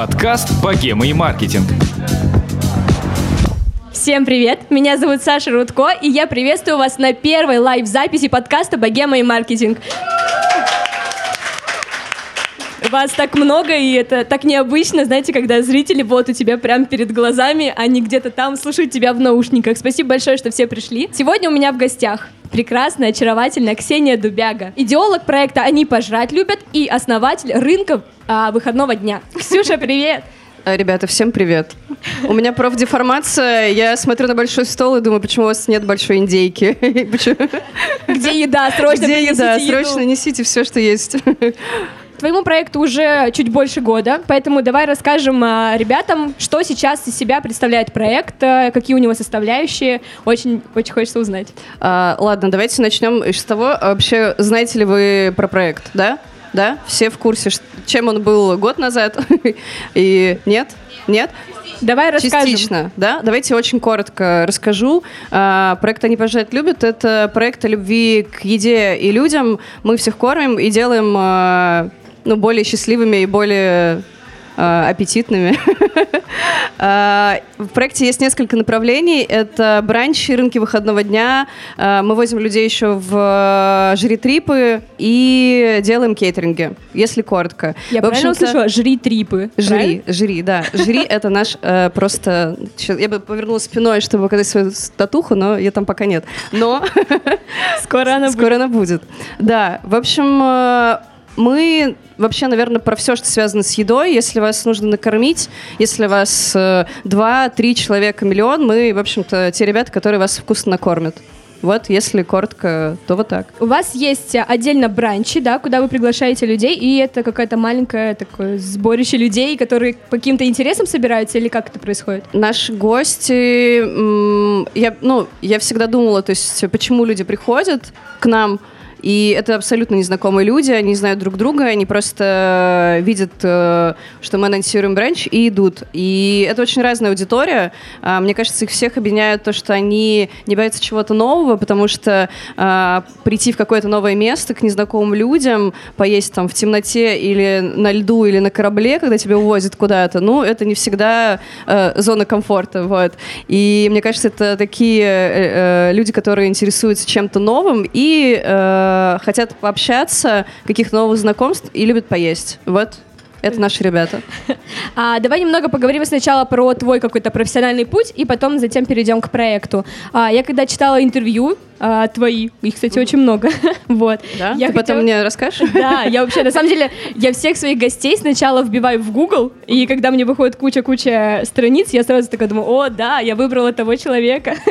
Подкаст «Богема и маркетинг». Всем привет! Меня зовут Саша Рудко, и я приветствую вас на первой лайв-записи подкаста «Богема и маркетинг». Вас так много, и это так необычно, знаете, когда зрители вот у тебя прямо перед глазами, а не где-то там слушают тебя в наушниках. Спасибо большое, что все пришли. Сегодня у меня в гостях прекрасная, очаровательная Ксения Дубяга, идеолог проекта «Они пожрать любят» и основатель рынка а, выходного дня. Ксюша, привет! Э, Ребята, всем привет. У меня профдеформация. Я смотрю на большой стол и думаю, почему у вас нет большой индейки? Где еда? Срочно Где еда? еду. Срочно несите все, что есть. Твоему проекту уже чуть больше года, поэтому давай расскажем а, ребятам, что сейчас из себя представляет проект, а, какие у него составляющие. Очень, очень хочется узнать. А, ладно, давайте начнем с того. а Вообще, знаете ли вы про проект, да? Да? Все в курсе, чем он был год назад? И нет? Нет? Давай расскажем. Частично, да? Давайте очень коротко расскажу. А, Проект «Они пожрать любят» — это проект о любви к еде и людям. Мы всех кормим и делаем ну, более счастливыми и более а, аппетитными. А, В проекте есть несколько направлений. Это бранчи, рынки выходного дня. А, Мы возим людей еще в жри-трипы и делаем кейтеринги, если коротко. Я В правильно услышала? Жри трипы. Жри, жри, да. Жри — это наш э, просто... Я бы повернула спиной, чтобы показать свою татуху, но ее там пока нет. Но Скоро она будет. скоро она будет. Да, в общем, э, мы вообще, наверное, про все, что связано с едой. Если вас нужно накормить, если вас э, два-три человека, миллион, мы, в общем-то, те ребята, которые вас вкусно накормят. Вот, если коротко, то вот так. У вас есть отдельно бранчи, да, куда вы приглашаете людей, и это какое-то маленькое такое сборище людей, которые по каким-то интересам собираются, или как это происходит? Наши гости, я, ну, я всегда думала, то есть, почему люди приходят к нам, и это абсолютно незнакомые люди, они знают друг друга, они просто видят, э, что мы анонсируем бранч и идут. И это очень разная аудитория. А, Мне кажется, их всех объединяет то, что они не боятся чего-то нового, потому что а, прийти в какое-то новое место к незнакомым людям, поесть там в темноте или на льду, или на корабле, когда тебя увозят куда-то, ну, это не всегда э, зона комфорта, вот. И мне кажется, это такие э, э, люди, которые интересуются чем-то новым и э, хотят пообщаться, каких новых знакомств и любят поесть. Вот. Это наши ребята. А, давай немного поговорим сначала про твой какой-то профессиональный путь, и потом затем перейдем к проекту. А, я когда читала интервью а, твои, их, кстати, очень много, вот. Да? Я Ты потом мне расскажешь? Да, я вообще, на самом деле, я всех своих гостей сначала вбиваю в Google, и когда мне выходит куча-куча страниц, я сразу такая думаю, о, да, я выбрала того человека.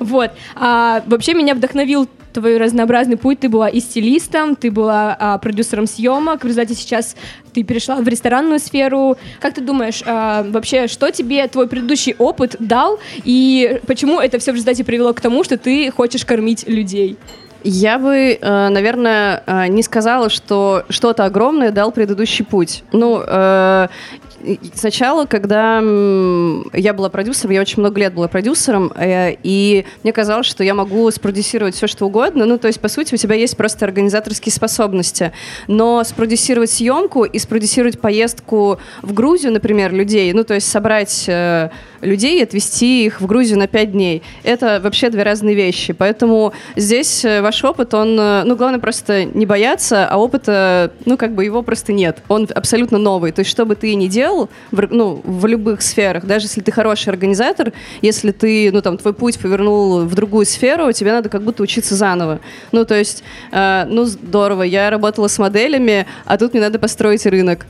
Вот. А, вообще меня вдохновил твой разнообразный путь. Ты была и стилистом, ты была а, продюсером съемок. В результате сейчас ты перешла в ресторанную сферу. Как ты думаешь, а, вообще, что тебе твой предыдущий опыт дал, и почему это все в результате привело к тому, что ты хочешь кормить людей? Я бы, э, наверное, э, не сказала, что что-то огромное дал предыдущий путь. Ну, э, сначала, когда я была продюсером, я очень много лет была продюсером, и мне казалось, что я могу спродюсировать все, что угодно. Ну, то есть, по сути, у тебя есть просто организаторские способности. Но спродюсировать съемку и спродюсировать поездку в Грузию, например, людей, ну, то есть собрать людей и отвезти их в Грузию на пять дней, это вообще две разные вещи. Поэтому здесь э, ваш опыт, он, э, ну, главное просто не бояться, а опыта, ну, как бы его просто нет. Он абсолютно новый. То есть, что бы ты ни делал, в, ну, в любых сферах, даже если ты хороший организатор, если ты, ну, там, твой путь повернул в другую сферу, тебе надо как будто учиться заново. Ну, то есть, э, ну, здорово, я работала с моделями, а тут мне надо построить рынок.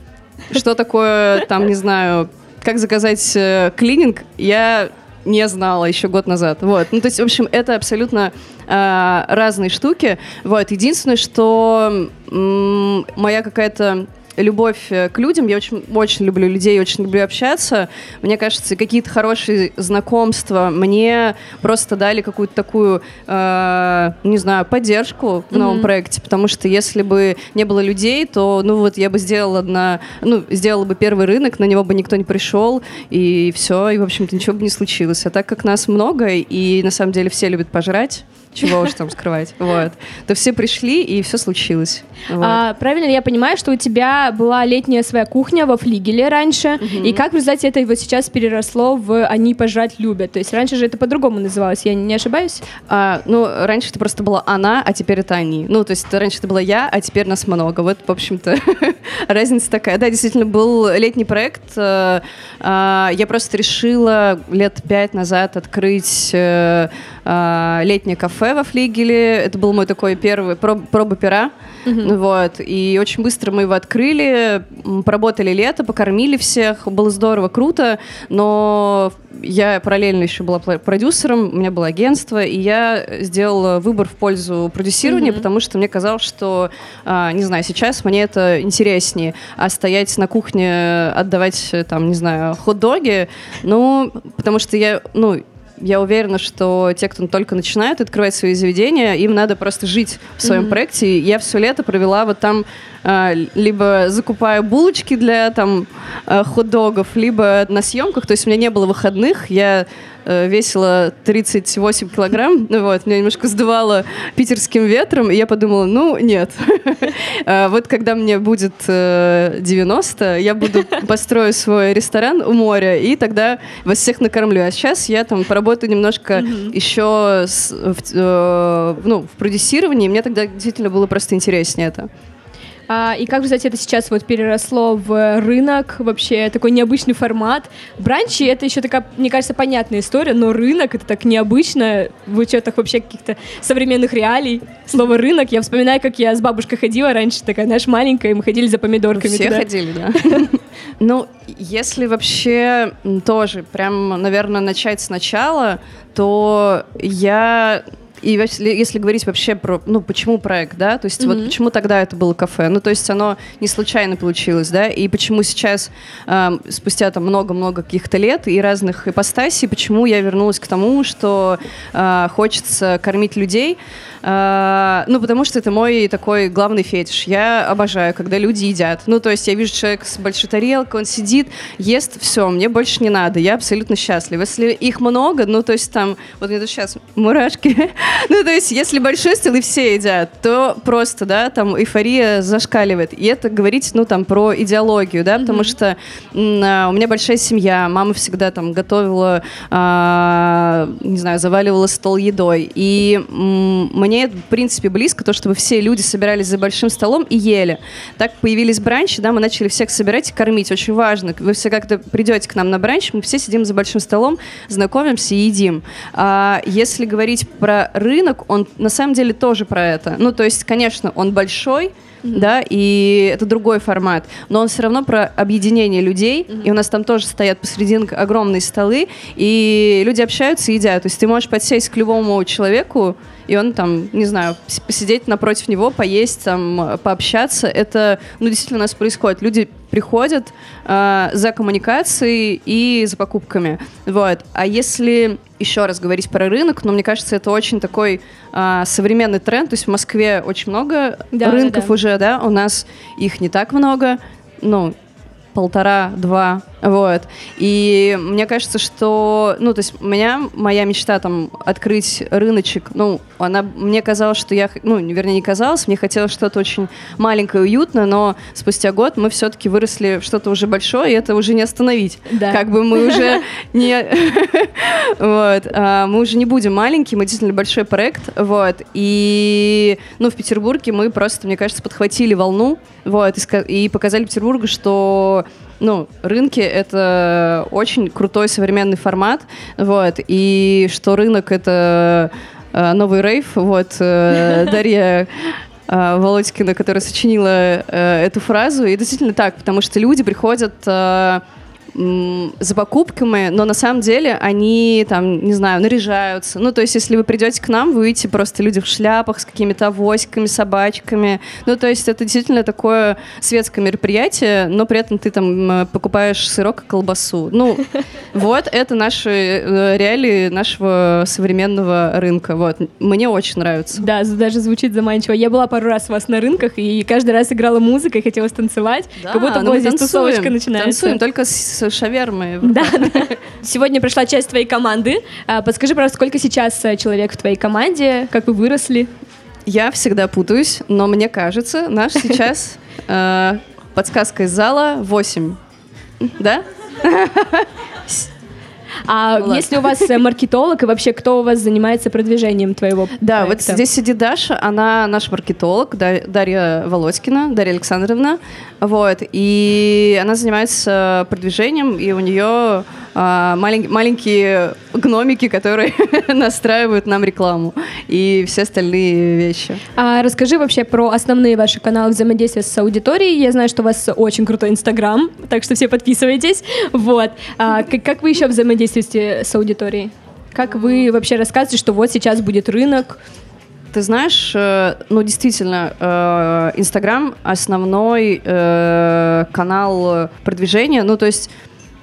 Что такое, там, не знаю, как заказать э, клининг, я не знала еще год назад. Вот. Ну, то есть, в общем, это абсолютно э, разные штуки. Вот. Единственное, что м, моя какая-то любовь э, к людям. Я очень, очень люблю людей, очень люблю общаться. Мне кажется, какие-то хорошие знакомства мне просто дали какую-то такую, э, не знаю, поддержку в новом Мгм. проекте, потому что если бы не было людей, то, ну вот, я бы сделала на, ну, сделала бы первый рынок, на него бы никто не пришел, и все, и, в общем-то, ничего бы не случилось. А так как нас много, и на самом деле все любят пожрать, чего уж там скрывать, вот, то все пришли, и все случилось. Вот. А, правильно ли я понимаю, что у тебя была летняя своя кухня во флигеле раньше, и как в результате это вот сейчас переросло в «они пожрать любят»? То есть раньше же это по-другому называлось, я не ошибаюсь? А, ну, раньше это просто была она, а теперь это они. Ну, то есть раньше это была я, а теперь нас много. Вот, в общем-то, разница такая. Да, действительно, был летний проект. э, а, Я просто решила лет пять назад открыть э, летнее кафе во Флигеле. Это был мой такой первый проб, проба пера. Вот. И очень быстро мы его открыли, поработали лето, покормили всех. Было здорово, круто. Но я параллельно еще была продюсером, у меня было агентство, и я сделала выбор в пользу продюсирования, потому что мне казалось, что, а, не знаю, сейчас мне это интереснее, а стоять на кухне, отдавать, э, там, не знаю, хот-доги, ну, потому что я, ну, я уверена, что те, кто только начинают открывать свои заведения, им надо просто жить в своем проекте. И Я все лето провела вот там, а, либо закупая булочки для там а, хот-догов, либо на съемках. То есть у меня не было выходных, я э, весила 38 килограмм, ну вот, меня немножко сдувало питерским ветром, и я подумала, ну, нет. А Вот когда мне будет э, 90, я буду построю свой ресторан у моря, и тогда вас всех накормлю. А сейчас я там поработаю немножко еще в, э, ну, в продюсировании, мне тогда действительно было просто интереснее это. А, и как результате это сейчас вот переросло в рынок, вообще такой необычный формат? Бранчи — это еще такая, мне кажется, понятная история, но рынок — это так необычно в учетах вообще каких-то современных реалий. Слово «рынок» я вспоминаю, как я с бабушкой ходила раньше, такая, знаешь, маленькая, и мы ходили за помидорками Все туда. ходили, да. Ну, если вообще тоже прям, наверное, начать сначала, то я и если, если говорить вообще про, ну, почему проект, да, то есть вот почему тогда это было кафе, ну, то есть оно не случайно получилось, да, и почему сейчас, эм, спустя там много-много каких-то лет и разных ипостасей, почему я вернулась к тому, что э, хочется кормить людей, Э, ну, потому что это мой такой главный фетиш. Я обожаю, когда люди едят. Ну, то есть я вижу человека с большой тарелкой, он сидит, ест, все, мне больше не надо, я абсолютно счастлива. Если их много, ну, то есть там, вот мне тут сейчас мурашки, ну, то есть если большой стол и все едят, то просто, да, там эйфория зашкаливает. И это говорить, ну, там, про идеологию, да, потому что а, у меня большая семья, мама всегда там готовила, а, не знаю, заваливала стол едой. И м, мне, в принципе, близко то, чтобы все люди собирались за большим столом и ели. Так появились бранчи, да, мы начали всех собирать и кормить. Очень важно. Вы все как-то придете к нам на бранч, мы все сидим за большим столом, знакомимся и едим. А если говорить про рынок, он на самом деле тоже про это. Ну, то есть, конечно, он большой, да, и это другой формат, но он все равно про объединение людей, и у нас там тоже стоят посерединке огромные столы, и люди общаются и едят. То есть ты можешь подсесть к любому человеку, и он там, не знаю, пос- посидеть напротив него, поесть, там, пообщаться. Это, ну, действительно у нас происходит. Люди приходят э, за коммуникацией и за покупками. Вот. А если еще раз говорить про рынок, ну, мне кажется, это очень такой э, современный тренд. То есть в Москве очень много Да, рынков да, да. уже, да, у нас их не так много. Ну, полтора-два, вот. И мне кажется, что, ну, то есть у меня, моя мечта там открыть рыночек, ну, она, мне казалось, что я, ну, не- вернее, не казалось, мне хотелось что-то очень маленькое, уютное, но спустя год мы все-таки выросли в что-то уже большое, и это уже не остановить. Да. Как бы мы уже не... Вот. а, Мы уже не будем маленькие, мы действительно большой проект, вот. И, ну, в Петербурге мы просто, мне кажется, подхватили волну, вот, и и показали Петербургу, что ну, рынки — это очень крутой современный формат, вот, и что рынок — это э, новый рейв, вот, э, Дарья э, Володькина, которая сочинила эту фразу, и действительно так, потому что люди приходят за покупками, но на самом деле они там, не знаю, наряжаются. Ну, то есть, если вы придете к нам, вы увидите просто люди в шляпах с какими-то авоськами, собачками. Ну, то есть, это действительно такое светское мероприятие, но при этом ты там м, покупаешь сырок и колбасу. Ну, вот это наши э, реалии нашего современного рынка. Вот. Мне очень нравится. Да, даже звучит заманчиво. Я была пару раз у вас на рынках, и каждый раз играла музыка и хотелось танцевать. как будто ну здесь танцуем, тусовочка начинается. Танцуем, только с шавермы. Да, да. Сегодня пришла часть твоей команды. А, Подскажи, пожалуйста, сколько сейчас э, человек в твоей команде? Как вы выросли? Я всегда путаюсь, но мне кажется, наш сейчас э, подсказка из зала 8. Да? А Ну если у вас э, маркетолог, и вообще кто у вас занимается продвижением твоего Да, вот проекта? здесь сидит Даша, она наш маркетолог, Да- Дарья Володькина, Дарья Александровна, вот, и она занимается продвижением, и у нее а, малень- маленькие гномики, которые настраивают нам рекламу и все остальные вещи. А расскажи вообще про основные ваши каналы взаимодействия с аудиторией. Я знаю, что у вас очень крутой Инстаграм, так что все подписывайтесь. Вот. А, как, как вы еще взаимодействуете с аудиторией? Как вы вообще рассказываете, что вот сейчас будет рынок? Ты знаешь, э, ну действительно, э, Инстаграм основной э, канал продвижения, ну то есть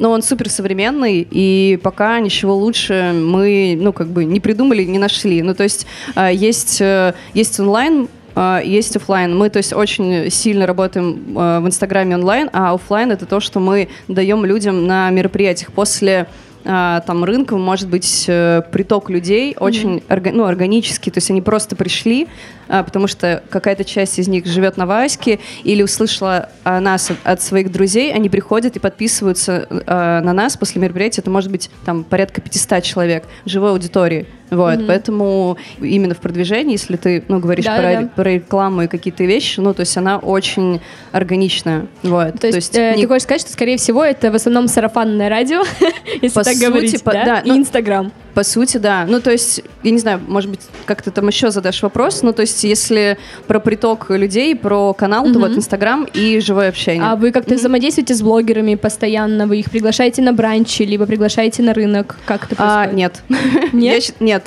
ну, он супер современный, и пока ничего лучше мы, ну, как бы не придумали, не нашли. Ну, то есть э, есть, э, есть онлайн, э, есть оффлайн. Мы, то есть, очень сильно работаем в Инстаграме онлайн, а оффлайн это то, что мы даем людям на мероприятиях после там рынка может быть приток людей очень орга- ну, органический, то есть они просто пришли, потому что какая-то часть из них живет на Ваське или услышала о нас от, своих друзей, они приходят и подписываются а, на нас после мероприятия, это может быть там порядка 500 человек живой аудитории. Вот, поэтому именно в продвижении, если ты, ну, говоришь про, Да-да-да. про рекламу и какие-то вещи, ну, то есть она очень органичная, вот. То есть, э, не- ты хочешь сказать, что, скорее всего, это в основном сарафанное радио, если По так сути, говорить, по- да? да, И ну- Инстаграм. По сути, да. Ну, то есть, я не знаю, может быть, как ты там еще задашь вопрос. Ну, то есть, если про приток людей, про канал, то вот Инстаграм и живое общение. А вы как-то взаимодействуете с блогерами постоянно? Вы их приглашаете на бранчи, либо приглашаете на рынок? Как это А, происходит? нет. Нет? Я щ- нет.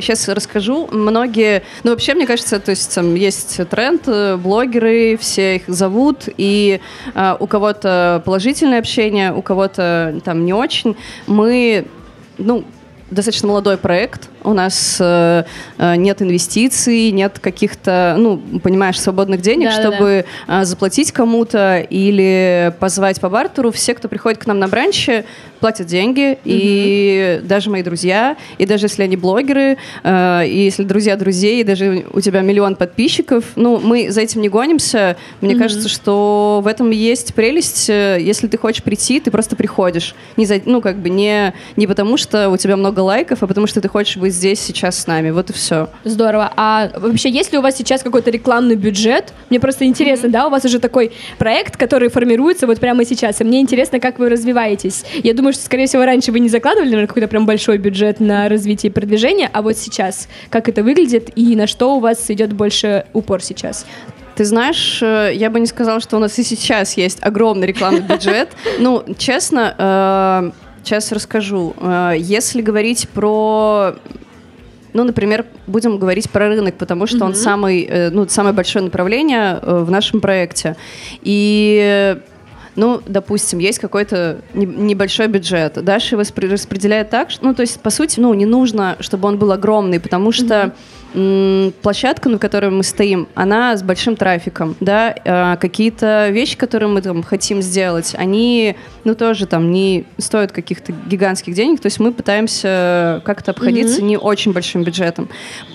сейчас расскажу. Многие... Ну, вообще, мне кажется, то есть там есть тренд, э, блогеры, все их зовут, и а, у кого-то положительное общение, у кого-то там не очень. Мы, ну, достаточно молодой проект. У нас э, э, нет инвестиций, нет каких-то, ну, понимаешь, свободных денег, Да-да-да. чтобы э, заплатить кому-то или позвать по бартеру. Все, кто приходит к нам на бранчи, платят деньги, и даже мои друзья, и даже если они блогеры, э, и если друзья друзей, и даже у тебя миллион подписчиков, ну, мы за этим не гонимся. Мне кажется, что в этом есть прелесть. Э, Если ты хочешь прийти, ты просто приходишь. Не за, ну, как бы не, не потому, что у тебя много лайков, а потому, что ты хочешь быть здесь сейчас с нами. Вот и все. Здорово. А вообще, есть ли у вас сейчас какой-то рекламный бюджет? Мне просто интересно, да, у вас уже такой проект, который формируется вот прямо сейчас, и мне интересно, как вы развиваетесь. Я думаю, что, скорее всего, раньше вы не закладывали, наверное, какой-то прям большой бюджет на развитие и продвижение, а вот сейчас, как это выглядит и на что у вас идет больше упор сейчас? Ты знаешь, э, я бы не сказала, что у нас и сейчас есть огромный рекламный бюджет. Ну, честно, э, сейчас расскажу. Э, Если говорить про ну, например, будем говорить про рынок, потому что он самый, э, ну, самое большое направление э, в нашем проекте. И ну, допустим, есть какой-то не- небольшой бюджет. Даша его распределяет так, что, ну, то есть, по сути, ну, не нужно, чтобы он был огромный, потому что м, площадка, на которой мы стоим, она с большим трафиком, да, э, какие-то вещи, которые мы там хотим сделать, они, ну, тоже там не стоят каких-то гигантских денег, то есть мы пытаемся как-то обходиться не очень большим бюджетом.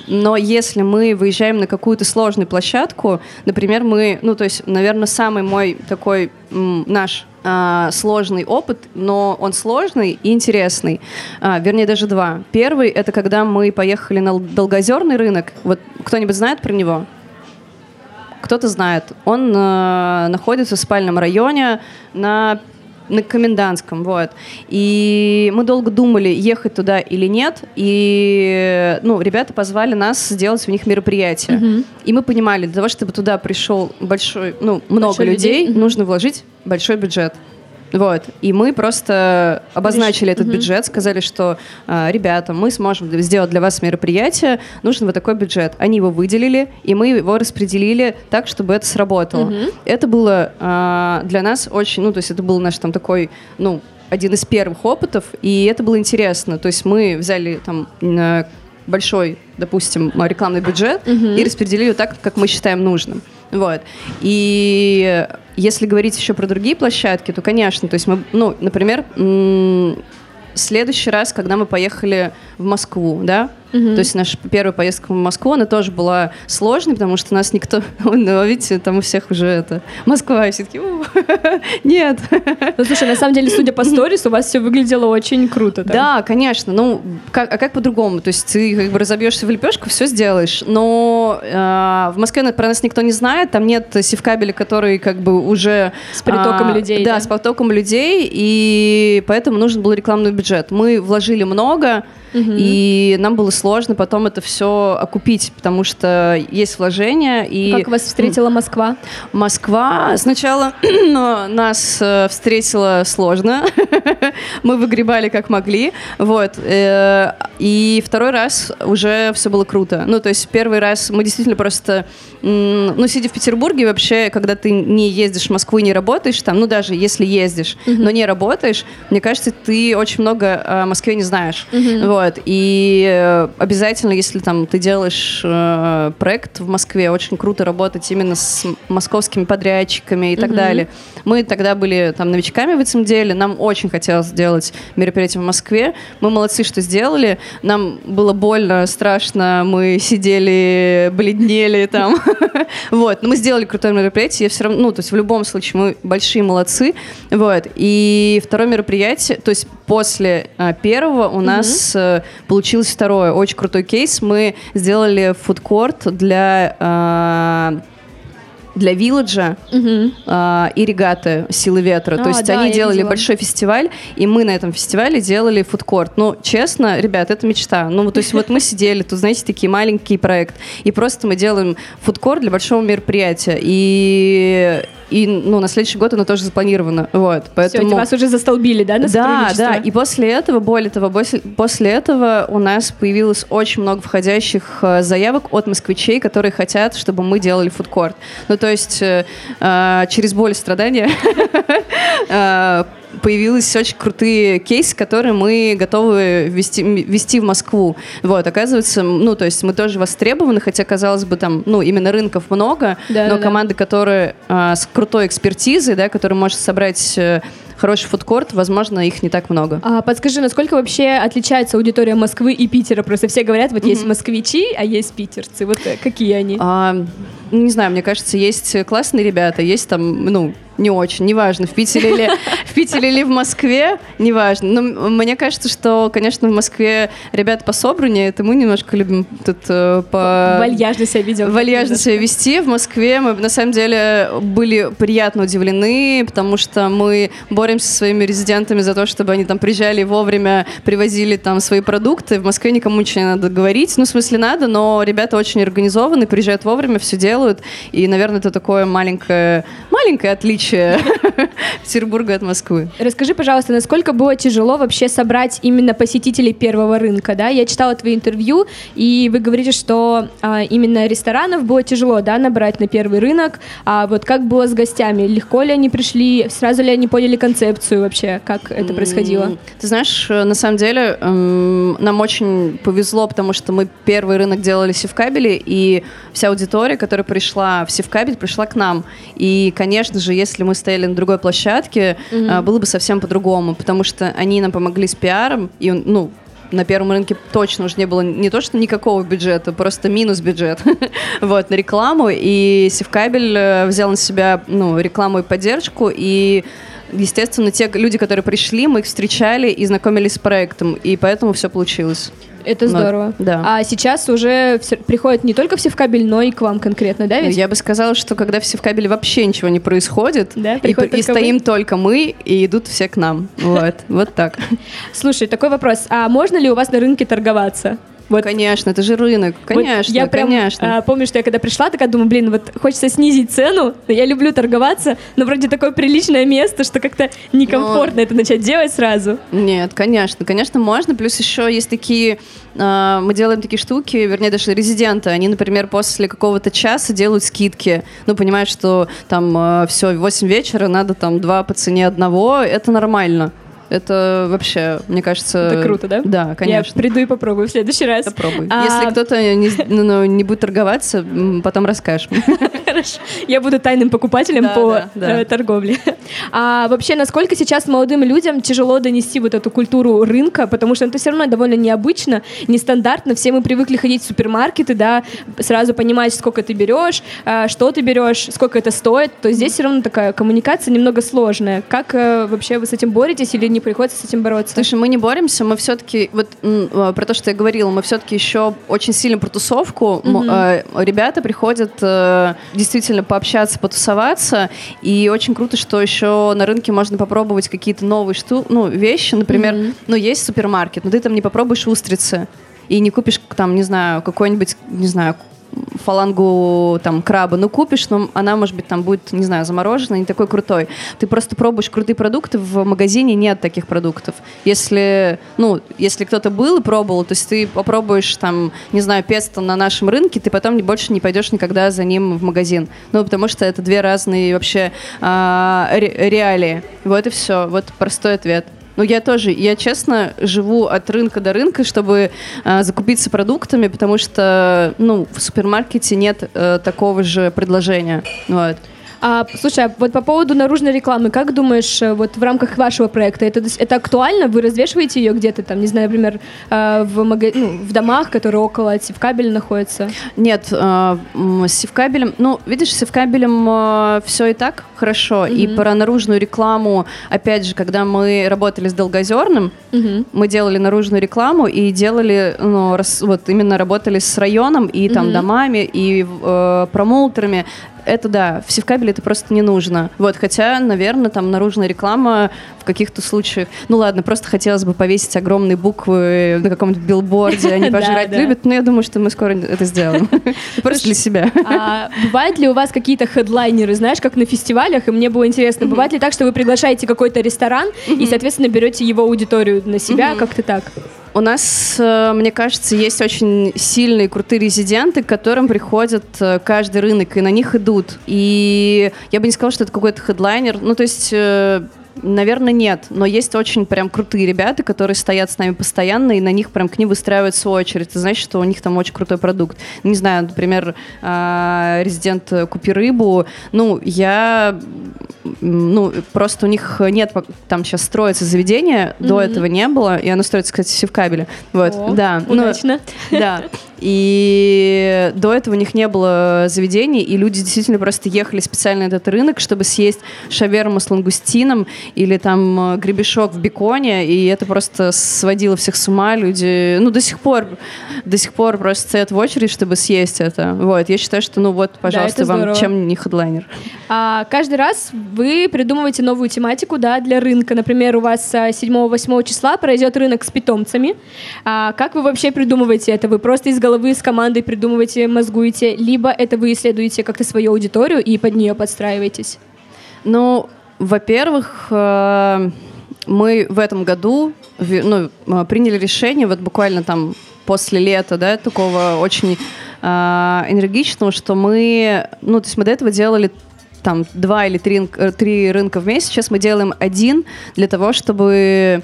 Но если мы выезжаем на какую-то сложную площадку, например, мы, ну, то есть, наверное, самый мой такой наш а, сложный опыт, но он сложный и интересный. А, вернее, даже два. Первый — это когда мы поехали на долгозерный рынок. Вот кто-нибудь знает про него? Кто-то знает. Он э, находится в спальном районе на на комендантском, вот. И мы долго думали, ехать туда или нет. И, ну, ребята позвали нас сделать у них мероприятие. И мы понимали, для того, чтобы туда пришел большой, ну, много Большой людей. людей, Мгм. нужно вложить большой бюджет. Вот. И мы просто обозначили этот бюджет, сказали, что а, ребята, мы сможем сделать для вас мероприятие, нужен вот такой бюджет. Они его выделили, и мы его распределили так, чтобы это сработало. Это было а, для нас очень, ну, то есть это был наш там такой, ну, один из первых опытов, и это было интересно. То есть мы взяли там на большой, допустим, рекламный бюджет и распределили так, как мы считаем нужным. Вот. И если говорить еще про другие площадки, то, конечно, то есть мы, ну, например, следующий раз, когда мы поехали в Москву, да, Угу. То есть наша первая поездка в Москву, она тоже была сложной, потому что нас никто... Ну, видите, там у всех уже это... Москва, и все таки нет. Ну, слушай, на самом деле, судя по сторис, у вас все выглядело очень круто. Там. Да, конечно. Ну, как, а как по-другому? То есть ты как бы разобьешься в лепешку, все сделаешь. Но э, в Москве про нас никто не знает, там нет севкабеля, который как бы уже... С притоком а, людей. Да, да, с потоком людей, и поэтому нужен был рекламный бюджет. Мы вложили много, угу. и нам было сложно потом это все окупить, потому что есть вложения. И... Как вас встретила Москва? Москва сначала нас э, встретила сложно. Мы выгребали как могли. Вот. Э, и второй раз уже все было круто. Ну, то есть первый раз мы действительно просто, ну, сидя в Петербурге, вообще, когда ты не ездишь в Москву и не работаешь там, ну, даже если ездишь, но не работаешь, мне кажется, ты очень много о Москве не знаешь. Вот. Вот. И э, обязательно, если там ты делаешь э, проект в Москве, очень круто работать именно с московскими подрядчиками и так mm-hmm. далее. Мы тогда были там новичками в этом деле, нам очень хотелось сделать мероприятие в Москве. Мы молодцы, что сделали. Нам было больно, страшно, мы сидели, бледнели там. Вот. Но мы сделали крутое мероприятие, я все равно, ну, то есть в любом случае мы большие молодцы. Вот. И второе мероприятие, то есть после а, первого у нас получилось второе, очень крутой кейс. Мы сделали фудкорт для а, для Вилладжа угу. э, и регаты «Силы ветра». А, То есть да, они делали видела. большой фестиваль, и мы на этом фестивале делали фудкорт. Ну, честно, ребят, это мечта. Ну, то есть вот мы сидели, тут, знаете, такие маленький проект, и просто мы делаем фудкорт для большого мероприятия. И и ну, на следующий год оно тоже запланировано. Вот, поэтому... Все, вас уже застолбили, да, на Да, да, и после этого, более того, после, после этого у нас появилось очень много входящих э, заявок от москвичей, которые хотят, чтобы мы делали фудкорт. Ну, то есть э, э, через боль и страдания появились очень крутые кейсы, которые мы готовы вести, вести в Москву. Вот, оказывается, ну, то есть мы тоже востребованы, хотя, казалось бы, там, ну, именно рынков много, да, но да, команды, которые а, с крутой экспертизой, да, которые может собрать э, хороший фудкорт, возможно, их не так много. А, подскажи, насколько вообще отличается аудитория Москвы и Питера? Просто все говорят, вот mm-hmm. есть москвичи, а есть питерцы. Вот э, какие они? А, не знаю, мне кажется, есть классные ребята, есть там, ну, не очень, неважно, в Питере или в Питере или в Москве, неважно. Но мне кажется, что, конечно, в Москве ребята пособраннее, это мы немножко любим тут э, по... Вальяжно себя ведем. Вальяжно себя вести. В Москве мы, на самом деле, были приятно удивлены, потому что мы боремся со своими резидентами за то, чтобы они там приезжали вовремя, привозили там свои продукты. В Москве никому ничего не надо говорить. Ну, в смысле, надо, но ребята очень организованы, приезжают вовремя, все делают. И, наверное, это такое маленькое, маленькое отличие Петербурга от Москвы. Расскажи, пожалуйста, насколько было тяжело вообще собрать именно посетителей первого рынка, да? Я читала твои интервью, и вы говорите, что а, именно ресторанов было тяжело, да, набрать на первый рынок, а вот как было с гостями? Легко ли они пришли? Сразу ли они поняли концепцию вообще? Как это происходило? Ты знаешь, э, на самом деле эм, нам очень повезло, потому что мы первый рынок делали в Севкабеле, и вся аудитория, которая пришла в Севкабель, пришла к нам. И, конечно же, если мы стояли на другой площадке, mm-hmm. было бы совсем по-другому, потому что они нам помогли с пиаром, и, ну, на первом рынке точно уже не было не то, что никакого бюджета, просто минус бюджет вот, на рекламу. И Севкабель э, взял на себя ну, рекламу и поддержку. И естественно, те люди, которые пришли, мы их встречали и знакомились с проектом, и поэтому все получилось. Это здорово. да. А сейчас уже все, приходят не только в Севкабель, но и к вам конкретно, да? Ведь? Я бы сказала, что когда в Севкабеле вообще ничего не происходит, да? и, и стоим вы? только мы, и идут все к нам. Вот, вот так. Слушай, такой вопрос. А можно ли у вас на рынке торговаться? Вот. Конечно, это же рынок, конечно, вот я прям, конечно. А, помню, что я когда пришла, такая думаю, блин, вот хочется снизить цену, я люблю торговаться, но вроде такое приличное место, что как-то некомфортно но... это начать делать сразу. Нет, конечно, конечно можно, плюс еще есть такие, э, мы делаем такие штуки, вернее даже резиденты, они, например, после какого-то часа делают скидки, ну, понимают, что там э, все, 8 вечера, надо там два по цене одного, это нормально. Это вообще, мне кажется... Это круто, да? Да, конечно. Я приду и попробую в следующий раз. Попробуй. А- Если кто-то не, ну, ну, не будет торговаться, потом расскажешь. Хорошо. Я буду тайным покупателем по э, торговле. А вообще, насколько сейчас молодым людям тяжело донести вот эту культуру рынка, потому что это все равно довольно необычно, нестандартно. Все мы привыкли ходить в супермаркеты, да, сразу понимать, сколько ты берешь, э, что ты берешь, сколько это стоит. То есть здесь все равно такая коммуникация немного сложная. Как э, вообще вы с этим боретесь или не приходится с этим бороться? Слушай, мы не боремся, мы все-таки, вот э, про то, что я говорила, мы все-таки еще очень сильно про тусовку. Э, Ребята приходят э, действительно пообщаться, потусоваться, и очень круто, что еще на рынке можно попробовать какие-то новые шту ну, вещи, например, Мгм. ну, есть супермаркет, но ты там не попробуешь устрицы, и не купишь там, не знаю, какой-нибудь, не знаю, фалангу там краба, ну купишь, но она, может быть, там будет, не знаю, заморожена, не такой крутой. Ты просто пробуешь крутые продукты, в магазине нет таких продуктов. Если, ну, если кто-то был и пробовал, то есть ты попробуешь там, не знаю, песто на нашем рынке, ты потом больше не пойдешь никогда за ним в магазин. Ну, потому что это две разные вообще ре- реалии. Вот и все. Вот простой ответ. Ну, я тоже, я честно живу от рынка до рынка, чтобы а, закупиться продуктами, потому что, ну, в супермаркете нет э, такого же предложения. Вот. А, слушай, а вот по поводу наружной рекламы, как думаешь, э, вот в рамках вашего проекта, это, это актуально? Вы развешиваете ее где-то там, не знаю, например, э, в, мага- ну, в домах, которые около Севкабеля находятся? Нет, э, с севкабелем, ну, видишь, с севкабелем все и так хорошо. И Мгм. про наружную рекламу, опять же, когда мы работали с Долгозерным, Мгм. мы делали наружную рекламу и делали, ну, рас- вот именно работали с районом и там Мгм. домами и э, промоутерами. Это да, в Севкабеле это просто не нужно. Вот, хотя, наверное, там наружная реклама в каких-то случаях... Ну ладно, просто хотелось бы повесить огромные буквы на каком-нибудь билборде, они пожрать любят, но я думаю, что мы скоро это сделаем. Просто для себя. А бывают ли у вас какие-то хедлайнеры, знаешь, как на фестивалях? И мне было интересно, бывает ли так, что вы приглашаете какой-то ресторан и, соответственно, берете его аудиторию на себя, как-то так? У нас, э, мне кажется, есть очень сильные, крутые резиденты, к которым приходят э, каждый рынок, и на них идут. И я бы не сказала, что это какой-то хедлайнер. Ну, то есть... Наверное, нет, но есть очень прям крутые ребята, которые стоят с нами постоянно, и на них прям к ним выстраивается очередь. Ты знаешь, что у них там очень крутой продукт. Не знаю, например, а, резидент Купи рыбу. Ну, я... Ну, просто у них нет... Там сейчас строится заведение, до Мгм. этого не было, и оно строится, кстати, в Севкабеле. Вот, О, да. Ну, Удачно. да. И до этого у них не было заведений, и люди действительно просто ехали специально на этот рынок, чтобы съесть шаверму с лангустином или там э, гребешок в беконе, и это просто сводило всех с ума. Люди, ну, до сих пор, до сих пор просто стоят в очередь, чтобы съесть это. Вот, я считаю, что, ну, вот, пожалуйста, это вам здорово. чем не хедлайнер. А каждый раз вы придумываете новую тематику да, для рынка. Например, у вас а, 7-8 числа пройдет рынок с питомцами. А как вы вообще придумываете это? Вы просто из головы с командой придумываете, мозгуете, либо это вы исследуете как-то свою аудиторию и под нее подстраиваетесь? Ну, во-первых, э, мы в этом году ну, э, приняли решение, вот буквально там после лета, да, такого очень э, энергичного, что мы, ну, то есть мы до этого делали там два или три, три рынка в месяц, сейчас мы делаем один для того, чтобы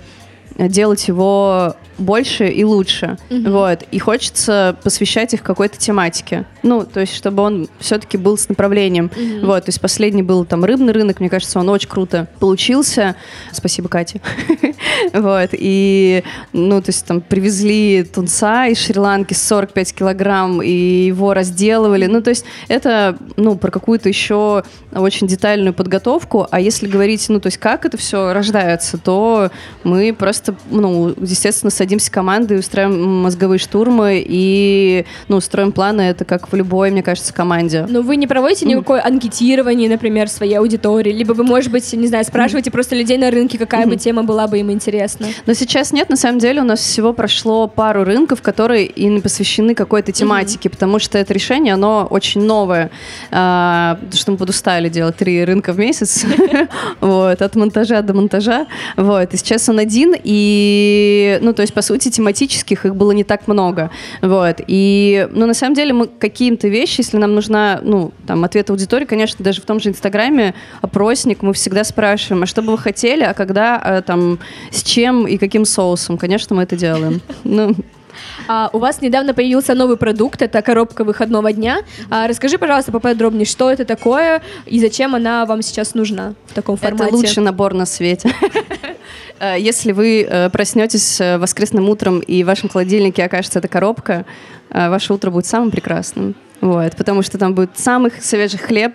делать его больше и лучше. Мгм. Вот. И хочется посвящать их какой-то тематике. Ну, то есть, чтобы он все-таки был с направлением. Мгм. Вот, то есть последний был там рыбный рынок, мне кажется, он очень круто получился. Спасибо, Кате. Вот, и, ну, то есть там привезли тунца из Шри-Ланки 45 килограмм, и его разделывали. Ну, то есть это, ну, про какую-то еще очень детальную подготовку. А если говорить, ну, то есть как это все рождается, то мы просто, ну, естественно, садимся командой, устраиваем мозговые штурмы и, ну, строим планы. Это как в любой, мне кажется, команде. Но вы не проводите никакое анкетирование, например, своей аудитории, либо вы, может быть, не знаю, спрашиваете просто людей на рынке, какая бы тема была бы им интересна. Но сейчас нет, на самом деле у нас всего прошло пару рынков, которые и посвящены какой-то тематике, потому что это решение, оно очень новое, А, потому что мы подустали делать три рынка в месяц, вот, от монтажа до монтажа, вот, и сейчас он один, и, ну, то есть, по сути, тематических их было не так много, вот, и, ну, на самом деле мы какие-то вещи, если нам нужна, ну, там, ответ аудитории, конечно, даже в том же Инстаграме опросник, мы всегда спрашиваем, а что бы вы хотели, а когда, а, там, с чем и каким соусом, конечно, мы это делаем. Ну, А, у вас недавно появился новый продукт, это коробка выходного дня. А, расскажи, пожалуйста, поподробнее, что это такое и зачем она вам сейчас нужна в таком формате? Это лучший набор на свете. Э, Если вы э, проснетесь э, воскресным утром и в вашем холодильнике окажется эта коробка, ваше утро будет самым прекрасным. Вот, потому что там будет самый свежий хлеб,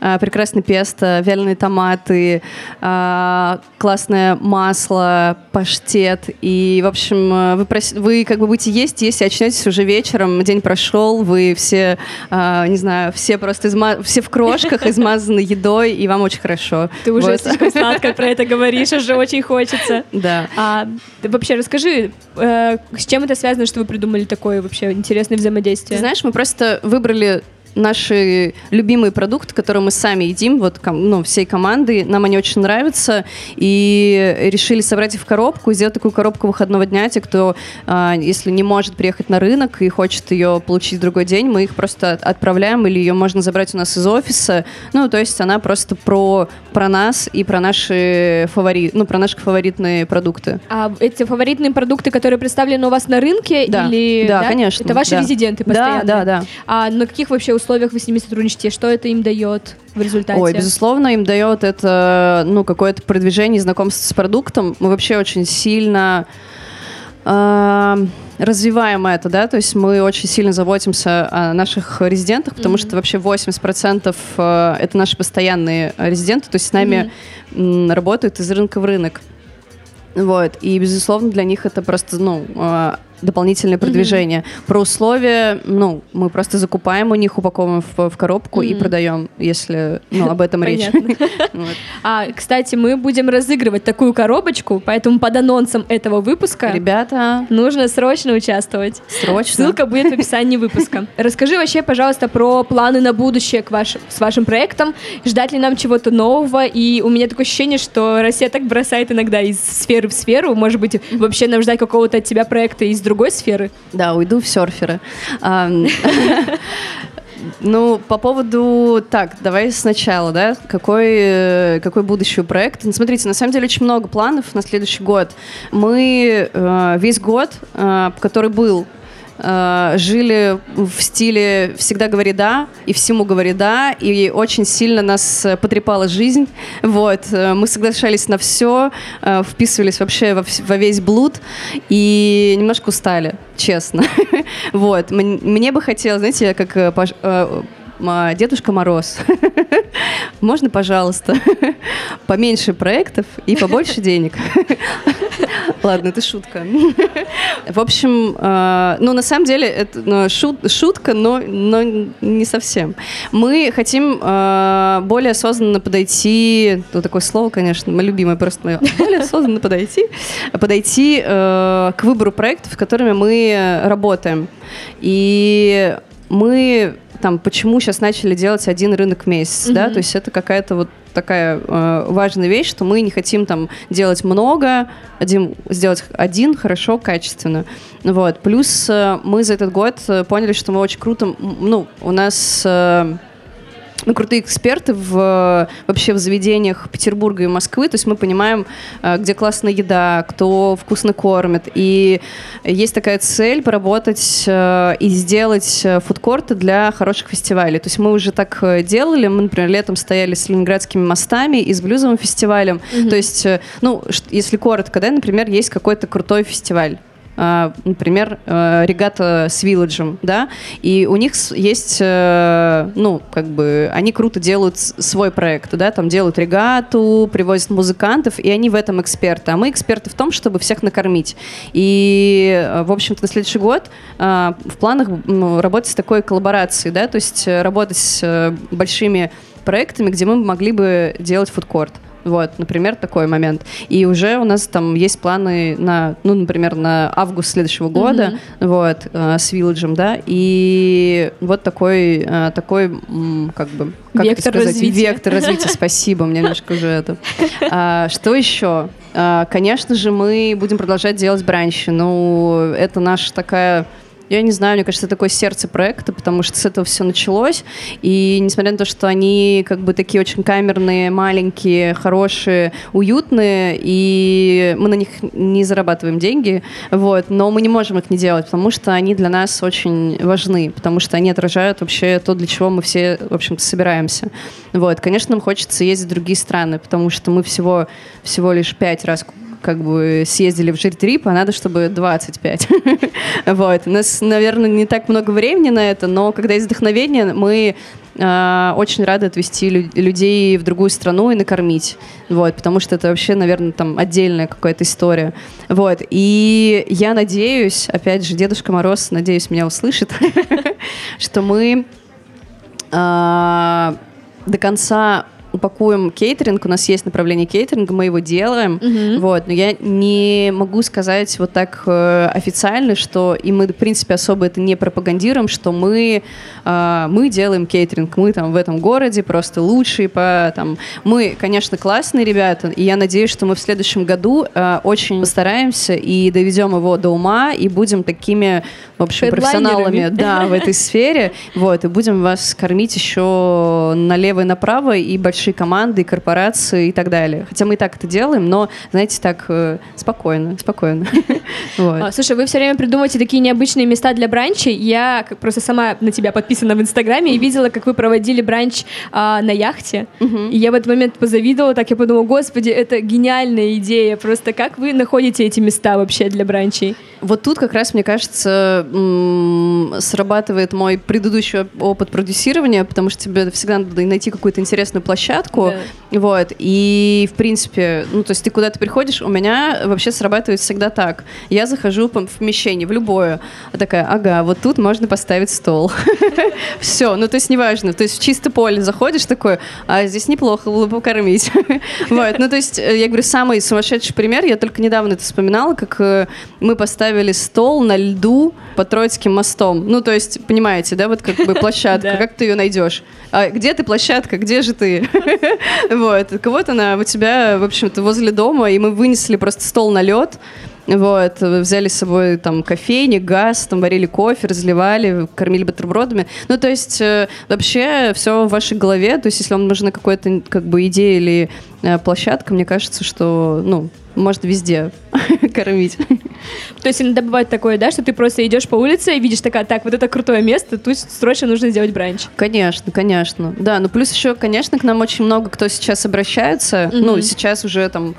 э, прекрасный песто, вяленые томаты, э, классное масло, паштет. И, в общем, э, вы, прос- вы как бы будете есть, есть, и очнетесь уже вечером, день прошел, вы все, э, не знаю, все просто изма- все в крошках, измазаны едой, и вам очень хорошо. Ты уже Вот. слишком сладко про это говоришь, уже очень хочется. Да. А ты вообще расскажи, э, с чем это связано, что вы придумали такое вообще интересное Ты взаимодействие? знаешь, мы просто выбрали Gabrielið наши любимые продукты, которые мы сами едим, вот ну, всей командой, нам они очень нравятся, и решили собрать их в коробку, сделать такую коробку выходного дня. Те, кто, а, если не может приехать на рынок и хочет ее получить в другой день, мы их просто от- отправляем, или ее можно забрать у нас из офиса. Ну, то есть она просто про, про нас и про наши фавори, ну, про наши фаворитные продукты. А эти фаворитные продукты, которые представлены у вас на рынке, Да, или да, конечно, это ваши да. резиденты Да, постоянно? да, да. А на каких вообще условиях вы с ними сотрудничаете? Что это им дает в результате? Ой, безусловно, им дает это, ну, какое-то продвижение, знакомство с продуктом. Мы вообще очень сильно э, развиваем это, да, то есть мы очень сильно заботимся о наших резидентах, потому что вообще 80% э, это наши постоянные резиденты, то есть с нами м, работают из рынка в рынок. Вот, и, безусловно, для них это просто, ну, э, дополнительное продвижение. Про условия, ну, мы просто закупаем у них, упаковываем в, в коробку и Мгм. продаем, если, ну, об этом речь. А, кстати, мы будем разыгрывать такую коробочку, поэтому под анонсом этого выпуска Ребята, нужно срочно участвовать. срочно. Ссылка будет в описании выпуска. Расскажи вообще, пожалуйста, про планы на будущее к вашим, с вашим проектом. Ждать ли нам чего-то нового? И у меня такое ощущение, что Россия так бросает иногда из сферы в сферу. Может быть, вообще нам ждать какого-то от тебя проекта из другой сферы? Да, уйду в серферы. Ну, по поводу... Так, давай сначала, да? Какой, э, какой будущий проект? Ну, смотрите, на самом деле очень много планов на следующий год. Мы э, весь год, э, который был, жили в стиле «всегда говори да» и «всему говори да», и очень сильно нас э, потрепала жизнь. Вот. э, Мы соглашались на все, вписывались вообще во, весь блуд и немножко устали, честно. Вот. Мне бы хотелось, знаете, как э, э, Дедушка Мороз. Можно, пожалуйста, поменьше проектов и побольше денег. Ладно, это шутка. В общем, э, ну, на самом деле, это ну, шут- шутка, но, но не совсем. Мы хотим э, более осознанно подойти, ну, такое слово, конечно, мое любимое просто мое, более осознанно подойти, подойти к выбору проектов, с которыми мы работаем. И мы там, почему сейчас начали делать один рынок в месяц, да, Мгм. то есть это какая-то вот такая э, важная вещь, что мы не хотим там делать много, один, сделать один хорошо, качественно. Вот. Плюс э, мы за этот год э, поняли, что мы очень круто, ну, у нас э, мы крутые эксперты в, вообще в заведениях Петербурга и Москвы, то есть мы понимаем, э, где классная еда, кто вкусно кормит. И есть такая цель поработать э, и сделать э, фудкорты для хороших фестивалей. То есть мы уже так делали, мы, например, летом стояли с ленинградскими мостами и с блюзовым фестивалем. Мгм. То есть, ну, если коротко, да, например, есть какой-то крутой фестиваль. А, например, э, регата с Вилладжем, да, и у них есть, э, ну, как бы, они круто делают свой проект, да, там делают регату, привозят музыкантов, и они в этом эксперты, а мы эксперты в том, чтобы всех накормить. И, э, в общем-то, на следующий год в планах работать с такой коллаборацией, да, то есть работать с большими проектами, где мы могли бы делать фудкорт. Вот, например, такой момент. И уже у нас там есть планы на, ну, например, на август следующего года, вот, э, с Вилладжем, да, и вот такой, э, такой, как бы, как это Вектор сказать? развития. Вектор развития, спасибо, мне немножко уже это. А, что еще? А, конечно же, мы будем продолжать делать бранчи. Ну, это наша такая я не знаю, мне кажется, это такое сердце проекта, потому что с этого все началось. И несмотря на то, что они как бы такие очень камерные, маленькие, хорошие, уютные, и мы на них не зарабатываем деньги, вот, но мы не можем их не делать, потому что они для нас очень важны, потому что они отражают вообще то, для чего мы все, в общем-то, собираемся. Вот, конечно, нам хочется ездить в другие страны, потому что мы всего, всего лишь пять раз как бы съездили в жиртрип, а надо, чтобы 25. вот. У нас, наверное, не так много времени на это, но когда есть вдохновение, мы э, очень рады отвезти лю- людей в другую страну и накормить. Вот, потому что это вообще, наверное, там отдельная какая-то история. Вот. И я надеюсь, опять же, Дедушка Мороз, надеюсь, меня услышит, что мы э, до конца упакуем кейтеринг, у нас есть направление кейтеринга, мы его делаем, Мгм. вот, но я не могу сказать вот так э, официально, что, и мы, в принципе, особо это не пропагандируем, что мы, э, мы делаем кейтеринг, мы там в этом городе просто лучшие по, там, мы, конечно, классные ребята, и я надеюсь, что мы в следующем году э, очень постараемся и доведем его до ума, и будем такими, в общем, профессионалами, да, в этой сфере, вот, и будем вас кормить еще налево и направо, и большие команды, и корпорации, и так далее. Хотя мы и так это делаем, но, знаете, так э, спокойно, спокойно. А, Слушай, вы все время придумываете такие необычные места для бранчей. Я просто сама на тебя подписана в Инстаграме и видела, как вы проводили бранч а, на яхте. И я в этот момент позавидовала, так я подумала, господи, это гениальная идея. Просто как вы находите эти места вообще для бранчей? Вот тут как раз, мне кажется, срабатывает мой предыдущий опыт продюсирования, потому что тебе всегда надо найти какую-то интересную площадку. Вот. И, в принципе, ну, то есть ты куда-то приходишь, у меня вообще срабатывает всегда так. Я захожу в помещение, в любое, а такая, ага, вот тут можно поставить стол. Все, ну, то есть неважно. То есть в чисто поле заходишь такой, а здесь неплохо было бы покормить. Вот, ну, то есть, э, я говорю, самый сумасшедший пример, я только недавно это вспоминала, как э, мы поставили стол на льду под Троицким мостом. Ну, то есть, понимаете, да, вот как бы площадка, Да. как ты ее найдешь? А где ты, площадка, где же ты? Вот, кого-то она у тебя, в общем-то, возле дома, и мы вынесли просто стол на лед, вот, взяли с собой там кофейник, газ, там варили кофе, разливали, кормили бутербродами. Ну, то есть э, вообще все в вашей голове. То есть если вам нужна какая-то как бы идея или э, площадка, мне кажется, что, ну, можно везде кормить. То есть иногда бывает такое, да, что ты просто идешь по улице и видишь такая, так, вот это крутое место, тут срочно нужно сделать бранч. Конечно, конечно. Да, ну плюс еще, конечно, к нам очень много кто сейчас обращается. Мгм. Ну, сейчас уже там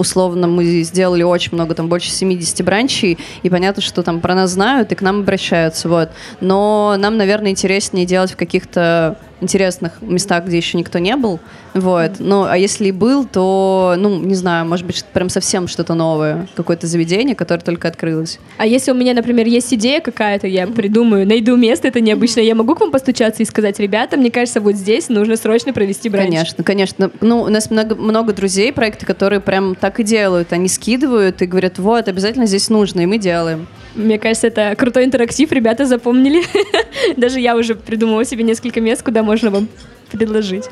условно мы сделали очень много, там больше 70 бранчей, и понятно, что там про нас знают и к нам обращаются, вот. Но нам, наверное, интереснее делать в каких-то интересных местах, где еще никто не был, вот. Ну, а если и был, то, ну, не знаю, может быть, прям совсем что-то новое, какое-то заведение, которое только открылось. А если у меня, например, есть идея какая-то, я придумаю, найду место, это необычно, я могу к вам постучаться и сказать, ребята, мне кажется, вот здесь нужно срочно провести бранч. Конечно, конечно. Ну, у нас много, много друзей, проекты, которые прям так и делают. Они скидывают и говорят, вот, обязательно здесь нужно, и мы делаем. Мне кажется, это крутой интерактив, ребята запомнили. Даже я уже придумала себе несколько мест, куда можно вам предложить.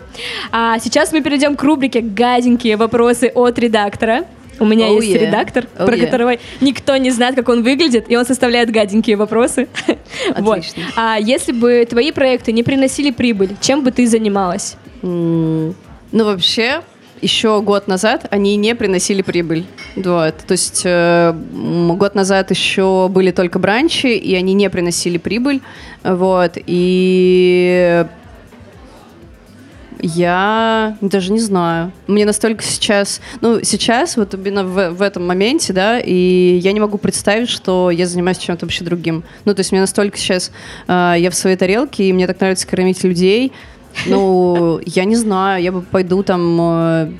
А сейчас мы перейдем к рубрике «Гаденькие вопросы от редактора». У меня Oh есть yeah. редактор, Oh про yeah. которого никто не знает, как он выглядит, и он составляет гаденькие вопросы. Вот. Отлично. А если бы твои проекты не приносили прибыль, чем бы ты занималась? М, Ну, вообще, еще год назад они не приносили прибыль. Вот. То есть э, год назад еще были только бранчи, и они не приносили прибыль. Вот. И я даже не знаю. Мне настолько сейчас... Ну, сейчас, вот именно в, в этом моменте, да, и я не могу представить, что я занимаюсь чем-то вообще другим. Ну, то есть мне настолько сейчас... э, я в своей тарелке, и мне так нравится кормить людей. Ну, я не знаю, я бы пойду там э,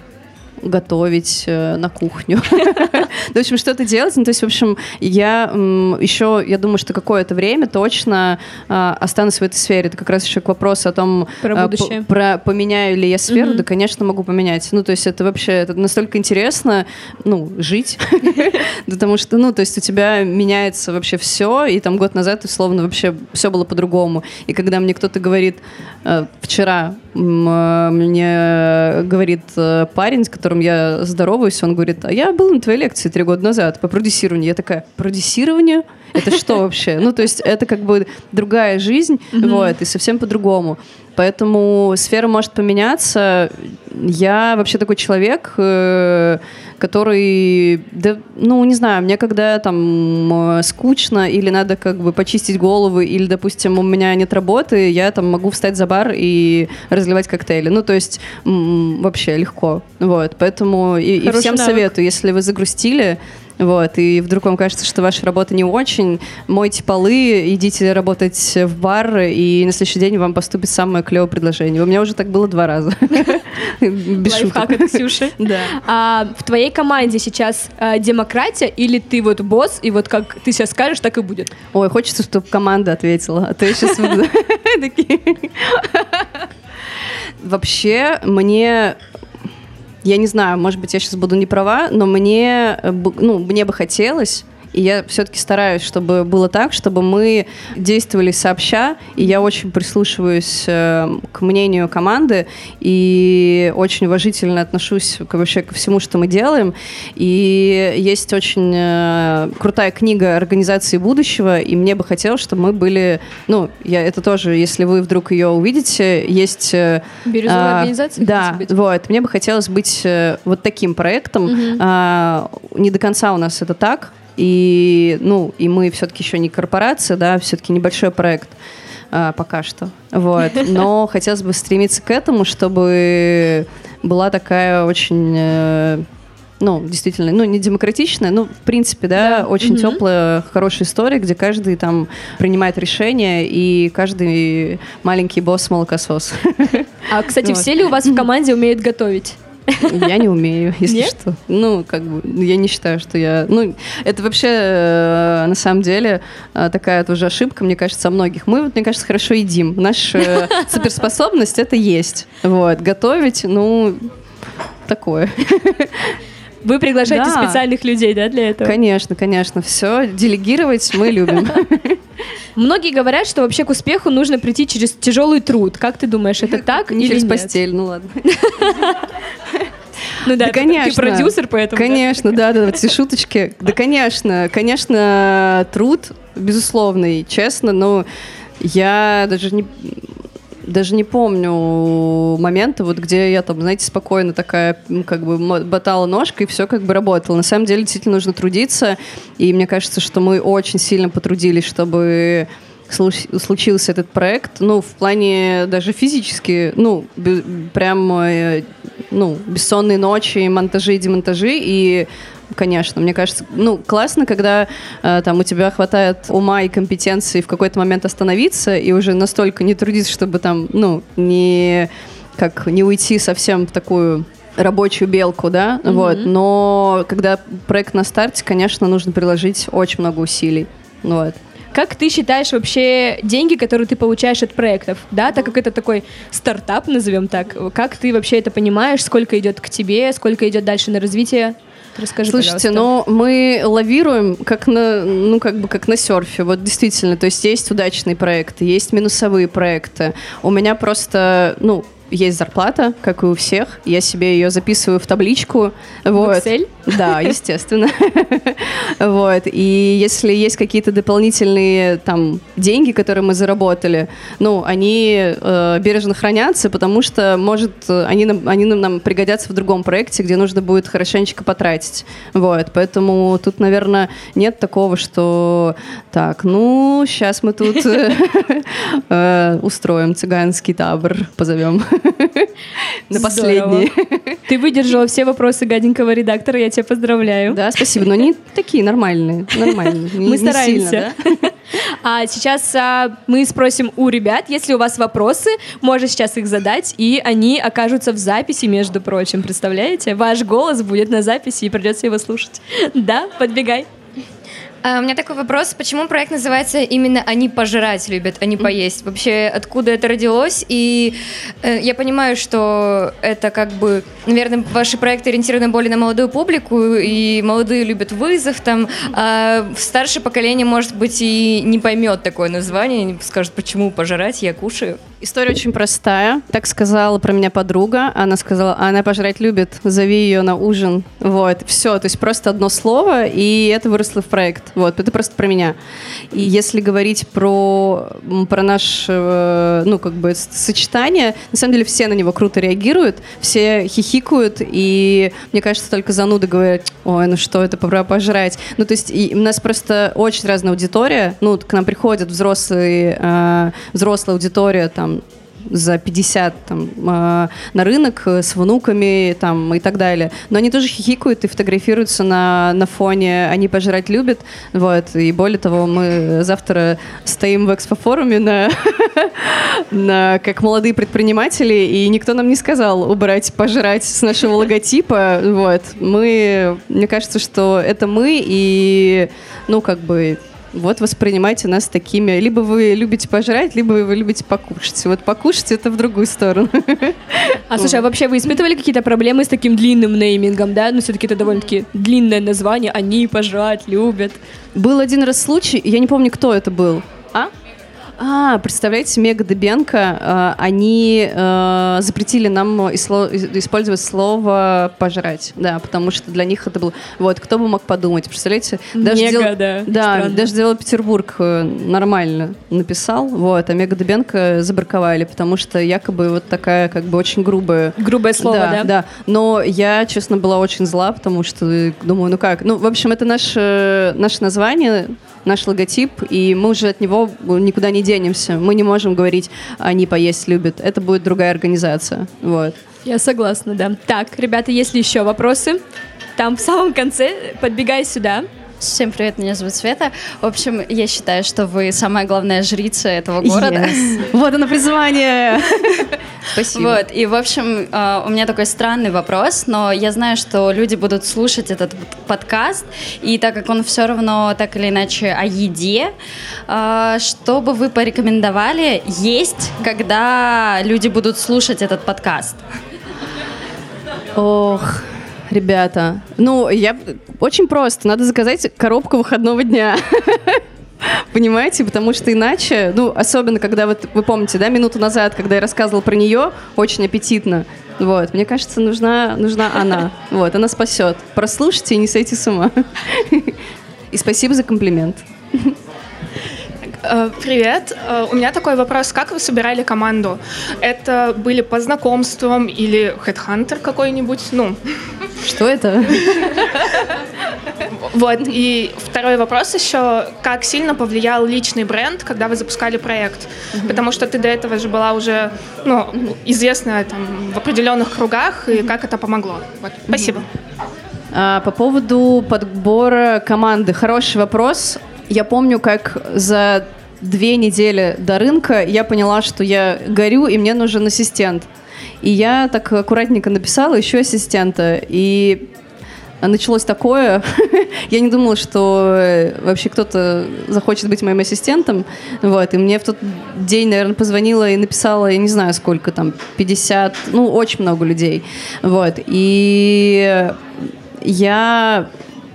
готовить э, на кухню. Ну, в общем, что-то делать. Ну, то есть, в общем, я еще, я думаю, что какое-то время точно э, останусь в этой сфере. Это как раз еще к вопросу о том, Про э, поменяю ли я сферу. Да, конечно, могу поменять. Ну, то есть, это вообще настолько интересно, ну, жить. Потому что, ну, то есть, у тебя меняется вообще все, и там год назад, условно, вообще все было по-другому. И когда мне кто-то говорит, вчера мне говорит парень, с которым я здороваюсь, он говорит, а я был на твоей лекции три года назад по продюсированию. Я такая, продюсирование? Это что вообще? Ну, то есть это как бы другая жизнь, вот, и совсем по-другому. Поэтому сфера может поменяться. Я вообще такой человек, э, который, да, ну, не знаю, мне когда там скучно или надо как бы почистить голову, или, допустим, у меня нет работы, я там могу встать за бар и разливать коктейли. Ну, то есть вообще легко. Вот, поэтому и, и всем навык. советую, если вы загрустили, вот, и вдруг вам кажется, что ваша работа не очень, мойте полы, идите работать в бар, и на следующий день вам поступит самое клевое предложение. У меня уже так было два раза. Шуток. от Ксюши. Да. А в твоей команде сейчас а, демократия или ты вот босс, и вот как ты сейчас скажешь, так и будет? Ой, хочется, чтобы команда ответила, а то я сейчас Вообще, мне я не знаю, может быть, я сейчас буду не права, но мне, э, ну, мне бы хотелось и я все-таки стараюсь, чтобы было так, чтобы мы действовали сообща. И я очень прислушиваюсь э, к мнению команды и очень уважительно отношусь к, вообще ко всему, что мы делаем. И есть очень э, крутая книга организации будущего, и мне бы хотелось, чтобы мы были, ну, я это тоже, если вы вдруг ее увидите, есть... Э, Бирюзовая а, организация? Да, вот. Мне бы хотелось быть э, вот таким проектом. Угу. А, не до конца у нас это так, и, ну, и мы все-таки еще не корпорация, да, все-таки небольшой проект а, пока что. Вот. Но хотелось бы стремиться к этому, чтобы была такая очень э, ну, действительно, ну, не демократичная, ну, в принципе, да, да. очень угу. теплая, хорошая история, где каждый там принимает решения, и каждый маленький босс молокосос. А, кстати, вот. все ли у вас в команде умеют готовить? Я не умею, если Нет? что. Ну, как бы, я не считаю, что я... Ну, это вообще, э, на самом деле, э, такая тоже ошибка, мне кажется, о многих. Мы, вот, мне кажется, хорошо едим. Наша э, суперспособность — это есть. Вот. Готовить, ну, такое. Вы приглашаете да. специальных людей, да, для этого? Конечно, конечно. Все, делегировать мы любим. Многие говорят, что вообще к успеху нужно прийти через тяжелый труд. Как ты думаешь, это так Не через постель, ну ладно. Ну да, да ты, конечно. Ты продюсер, поэтому. Конечно, да, да, да, эти шуточки. Да, конечно, конечно, труд, безусловный, честно, но я даже не даже не помню момента, вот где я там, знаете, спокойно такая, как бы ботала ножкой, и все как бы работало. На самом деле действительно нужно трудиться, и мне кажется, что мы очень сильно потрудились, чтобы случился этот проект, ну, в плане даже физически, ну, прям, э, ну, бессонные ночи, монтажи и демонтажи, и конечно. Мне кажется, ну, классно, когда э, там у тебя хватает ума и компетенции в какой-то момент остановиться и уже настолько не трудиться, чтобы там, ну, не как не уйти совсем в такую рабочую белку, да, mm-hmm. вот. Но когда проект на старте, конечно, нужно приложить очень много усилий, вот. Как ты считаешь вообще деньги, которые ты получаешь от проектов, да, так как это такой стартап, назовем так, как ты вообще это понимаешь, сколько идет к тебе, сколько идет дальше на развитие? Расскажи, Слушайте, ну мы лавируем как на, ну как бы как на серфе, вот действительно, то есть есть удачные проекты, есть минусовые проекты. У меня просто, ну есть зарплата, как и у всех. Я себе ее записываю в табличку. В Excel? Да, естественно. вот. И если есть какие-то дополнительные там деньги, которые мы заработали, ну, они э, бережно хранятся, потому что, может, они нам, они нам пригодятся в другом проекте, где нужно будет хорошенечко потратить. Вот. Поэтому тут, наверное, нет такого, что так, ну, сейчас мы тут э, устроим цыганский табор, позовем. На последний. Ты выдержала все вопросы гаденького редактора, я тебя поздравляю. Да, спасибо, но они такие нормальные, нормальные. Мы стараемся. А сейчас а, мы спросим у ребят, если у вас вопросы, можно сейчас их задать, и они окажутся в записи, между прочим, представляете? Ваш голос будет на записи, и придется его слушать. Да, подбегай. А, у меня такой вопрос, почему проект называется именно «Они пожрать любят, а не поесть»? Вообще, откуда это родилось? И э, я понимаю, что это как бы, наверное, ваши проекты ориентированы более на молодую публику, и молодые любят вызов там, а старшее поколение, может быть, и не поймет такое название, скажет, почему пожрать, я кушаю. История очень простая. Так сказала про меня подруга. Она сказала, она пожрать любит, зови ее на ужин. Вот, все, то есть просто одно слово, и это выросло в проект. Вот, это просто про меня. И если говорить про, про наше, э, ну, как бы, сочетание, на самом деле все на него круто реагируют, все хихикают, и мне кажется, только зануды говорят, ой, ну что это про пожрать. Ну, то есть и у нас просто очень разная аудитория. Ну, к нам приходят взрослые, э, взрослая аудитория, там за 50 там, э, на рынок с внуками там, и так далее. Но они тоже хихикают и фотографируются на, на фоне «Они пожрать любят». Вот. И более того, мы завтра стоим в экспофоруме на, на, как молодые предприниматели, и никто нам не сказал убрать «пожрать» с нашего логотипа. Вот. Мы, мне кажется, что это мы, и ну, как бы вот воспринимайте нас такими. Либо вы любите пожрать, либо вы любите покушать. Вот покушать это в другую сторону. А слушай, а вообще вы испытывали какие-то проблемы с таким длинным неймингом, да? Ну, все-таки это довольно-таки длинное название. Они пожрать любят. Был один раз случай, я не помню, кто это был. А? А, представляете, Мега Дебенко, э, они э, запретили нам использовать слово «пожрать», да, потому что для них это было... Вот, кто бы мог подумать, представляете? Даже Мега, дел... да. Да, странно. даже дело Петербург э, нормально написал, вот, а Мега Дебенко забраковали, потому что якобы вот такая как бы очень грубая... Грубое слово, да? Да, да. Но я, честно, была очень зла, потому что думаю, ну как? Ну, в общем, это наше, наше название, наш логотип, и мы уже от него никуда не денемся. Мы не можем говорить, они поесть любят. Это будет другая организация. Вот. Я согласна, да. Так, ребята, есть ли еще вопросы? Там в самом конце, подбегай сюда. Всем привет, меня зовут Света. В общем, я считаю, что вы самая главная жрица этого города. Yes. Вот оно призвание. Спасибо. Вот, и, в общем, а, у меня такой странный вопрос, но я знаю, что люди будут слушать этот подкаст, и так как он все равно так или иначе о еде, а, что бы вы порекомендовали есть, когда люди будут слушать этот подкаст? Ох, ребята. Ну, я очень просто. Надо заказать коробку выходного дня. Понимаете? Потому что иначе, ну, особенно когда вот вы помните, да, минуту назад, когда я рассказывала про нее, очень аппетитно. Вот, мне кажется, нужна, нужна она. Вот, она спасет. Прослушайте и не сойти с ума. И спасибо за комплимент. Э, привет. Э, у меня такой вопрос. Как вы собирали команду? Это были по знакомствам или хедхантер какой-нибудь? Ну. Что это? Вот. И второй вопрос еще. Как сильно повлиял личный бренд, когда вы запускали проект? Потому что ты до этого же была уже ну, известная там, в определенных кругах, и как это помогло? Вот. Спасибо. А, по поводу подбора команды. Хороший вопрос. Я помню, как за две недели до рынка я поняла, что я горю, и мне нужен ассистент. И я так аккуратненько написала еще ассистента. И началось такое. я не думала, что э, вообще кто-то захочет быть моим ассистентом. Вот. И мне в тот день, наверное, позвонила и написала, я не знаю сколько там, 50, ну, очень много людей. Вот. И я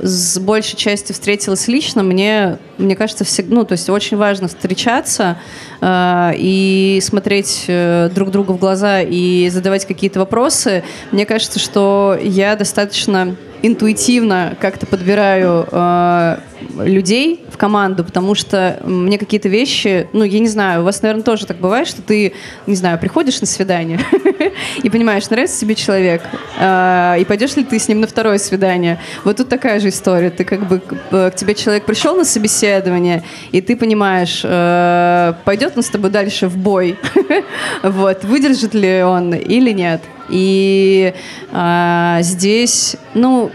с большей частью встретилась лично, мне, мне кажется, всегда, ну, то есть очень важно встречаться э, и смотреть э, друг другу в глаза и задавать какие-то вопросы. Мне кажется, что я достаточно интуитивно как-то подбираю э, людей в команду, потому что мне какие-то вещи, ну, я не знаю, у вас, наверное, тоже так бывает, что ты, не знаю, приходишь на свидание и понимаешь, нравится тебе человек, э, и пойдешь ли ты с ним на второе свидание. Вот тут такая же история. Ты как бы, к тебе человек пришел на собеседование, и ты понимаешь, э, пойдет он с тобой дальше в бой, вот, выдержит ли он или нет. И а, здесь, ну,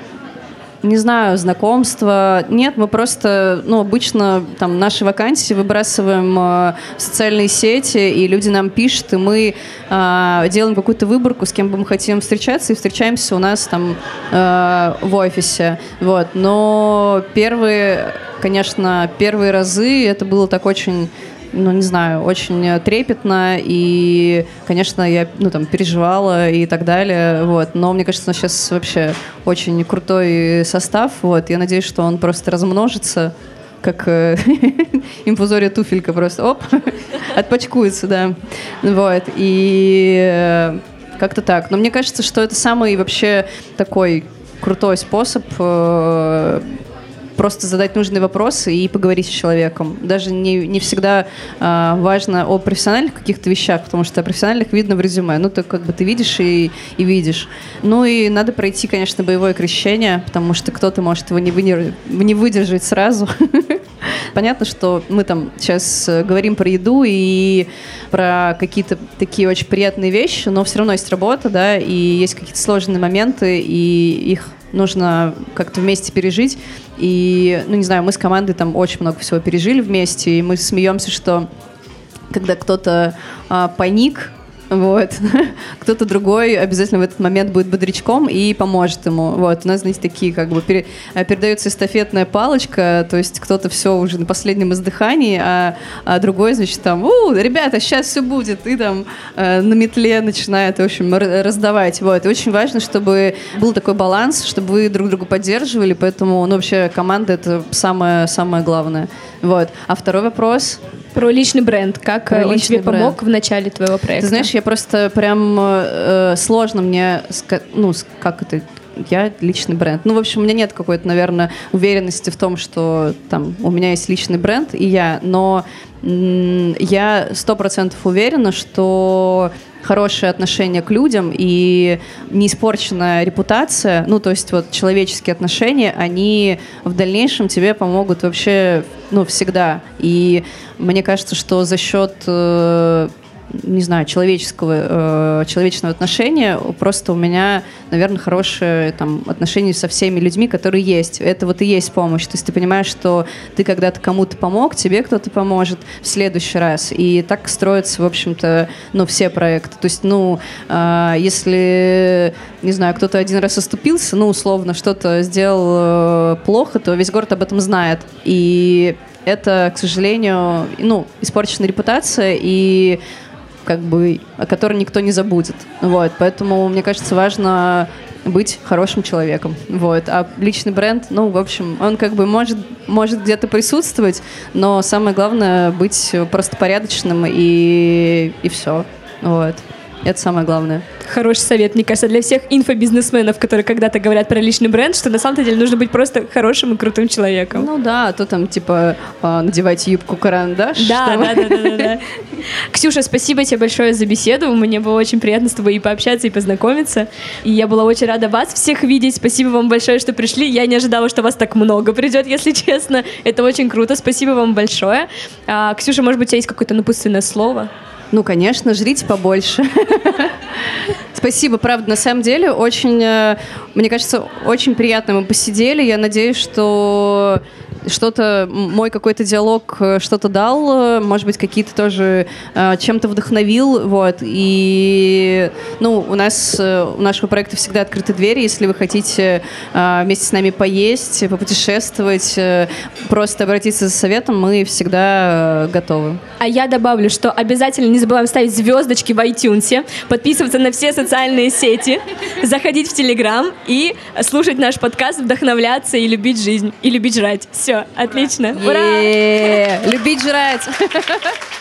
не знаю, знакомства. Нет, мы просто, ну, обычно там наши вакансии выбрасываем э, в социальные сети, и люди нам пишут, и мы э, делаем какую-то выборку, с кем бы мы хотим встречаться, и встречаемся у нас там э, в офисе. Вот. Но первые, конечно, первые разы это было так очень ну, не знаю, очень трепетно, и, конечно, я, ну, там, переживала и так далее, вот, но мне кажется, у нас сейчас вообще очень крутой состав, вот, я надеюсь, что он просто размножится, как э, инфузория туфелька просто, оп, отпачкуется, да, вот, и э, как-то так, но мне кажется, что это самый вообще такой крутой способ э, просто задать нужные вопросы и поговорить с человеком. Даже не, не всегда э, важно о профессиональных каких-то вещах, потому что о профессиональных видно в резюме. Ну, то как бы ты видишь и, и видишь. Ну и надо пройти, конечно, боевое крещение, потому что кто-то может его не, вы, не выдержать сразу. Понятно, что мы там сейчас говорим про еду и про какие-то такие очень приятные вещи, но все равно есть работа, да, и есть какие-то сложные моменты, и их нужно как-то вместе пережить. И, ну, не знаю, мы с командой там очень много всего пережили вместе, и мы смеемся, что когда кто-то а, паник, вот. Кто-то другой обязательно в этот момент будет бодрячком и поможет ему. Вот. У нас, знаете, такие как бы пере, э, передается эстафетная палочка, то есть кто-то все уже на последнем издыхании, а, а другой, значит, там, у, ребята, сейчас все будет, и там э, на метле начинает, в общем, раздавать. Вот. И очень важно, чтобы был такой баланс, чтобы вы друг друга поддерживали, поэтому, ну, вообще, команда — это самое, самое главное. Вот. А второй вопрос — про личный бренд. Как Про он тебе бренд. помог в начале твоего проекта? Ты знаешь, я просто прям э, сложно мне, ну, как это, я личный бренд. Ну, в общем, у меня нет какой-то, наверное, уверенности в том, что там у меня есть личный бренд, и я, но я сто процентов уверена, что хорошее отношение к людям и неиспорченная репутация, ну, то есть вот человеческие отношения, они в дальнейшем тебе помогут вообще, ну, всегда. И мне кажется, что за счет э, не знаю, человеческого, э, человечного отношения, просто у меня, наверное, хорошее там, отношение со всеми людьми, которые есть. Это вот и есть помощь. То есть ты понимаешь, что ты когда-то кому-то помог, тебе кто-то поможет в следующий раз. И так строятся, в общем-то, ну, все проекты. То есть, ну, э, если, не знаю, кто-то один раз оступился, ну, условно, что-то сделал э, плохо, то весь город об этом знает. И это, к сожалению, ну, испорчена репутация, и как бы, о которой никто не забудет. Вот, поэтому, мне кажется, важно быть хорошим человеком. Вот. А личный бренд, ну, в общем, он как бы может, может где-то присутствовать, но самое главное быть просто порядочным и, и все. Вот. Это самое главное. Хороший совет, мне кажется, для всех инфобизнесменов, которые когда-то говорят про личный бренд, что на самом деле нужно быть просто хорошим и крутым человеком. Ну да, а то там типа а, надевать юбку карандаш. Да, да, да, да, да. Ксюша, спасибо тебе большое за беседу. Мне было очень приятно с тобой и пообщаться, и познакомиться. И я была очень рада вас всех видеть. Спасибо вам большое, что пришли. Я не ожидала, что вас так много придет, если честно. Это очень круто. Спасибо вам большое. А, Ксюша, может быть, у тебя есть какое-то напутственное слово? Ну, конечно, жрите побольше. Спасибо, правда, на самом деле, очень, э, мне кажется, очень приятно мы посидели. Я надеюсь, что что-то, мой какой-то диалог э, что-то дал, э, может быть, какие-то тоже э, чем-то вдохновил, вот, и, ну, у нас, у нашего проекта всегда открыты двери, если вы хотите вместе с нами поесть, попутешествовать, просто обратиться за советом, мы всегда готовы. А я добавлю, что обязательно не забываем ставить звездочки в iTunes, подписываться на все социальные сети, заходить в Телеграм и слушать наш подкаст, вдохновляться и любить жизнь, и любить жрать. Все, отлично. Ура! Любить жрать.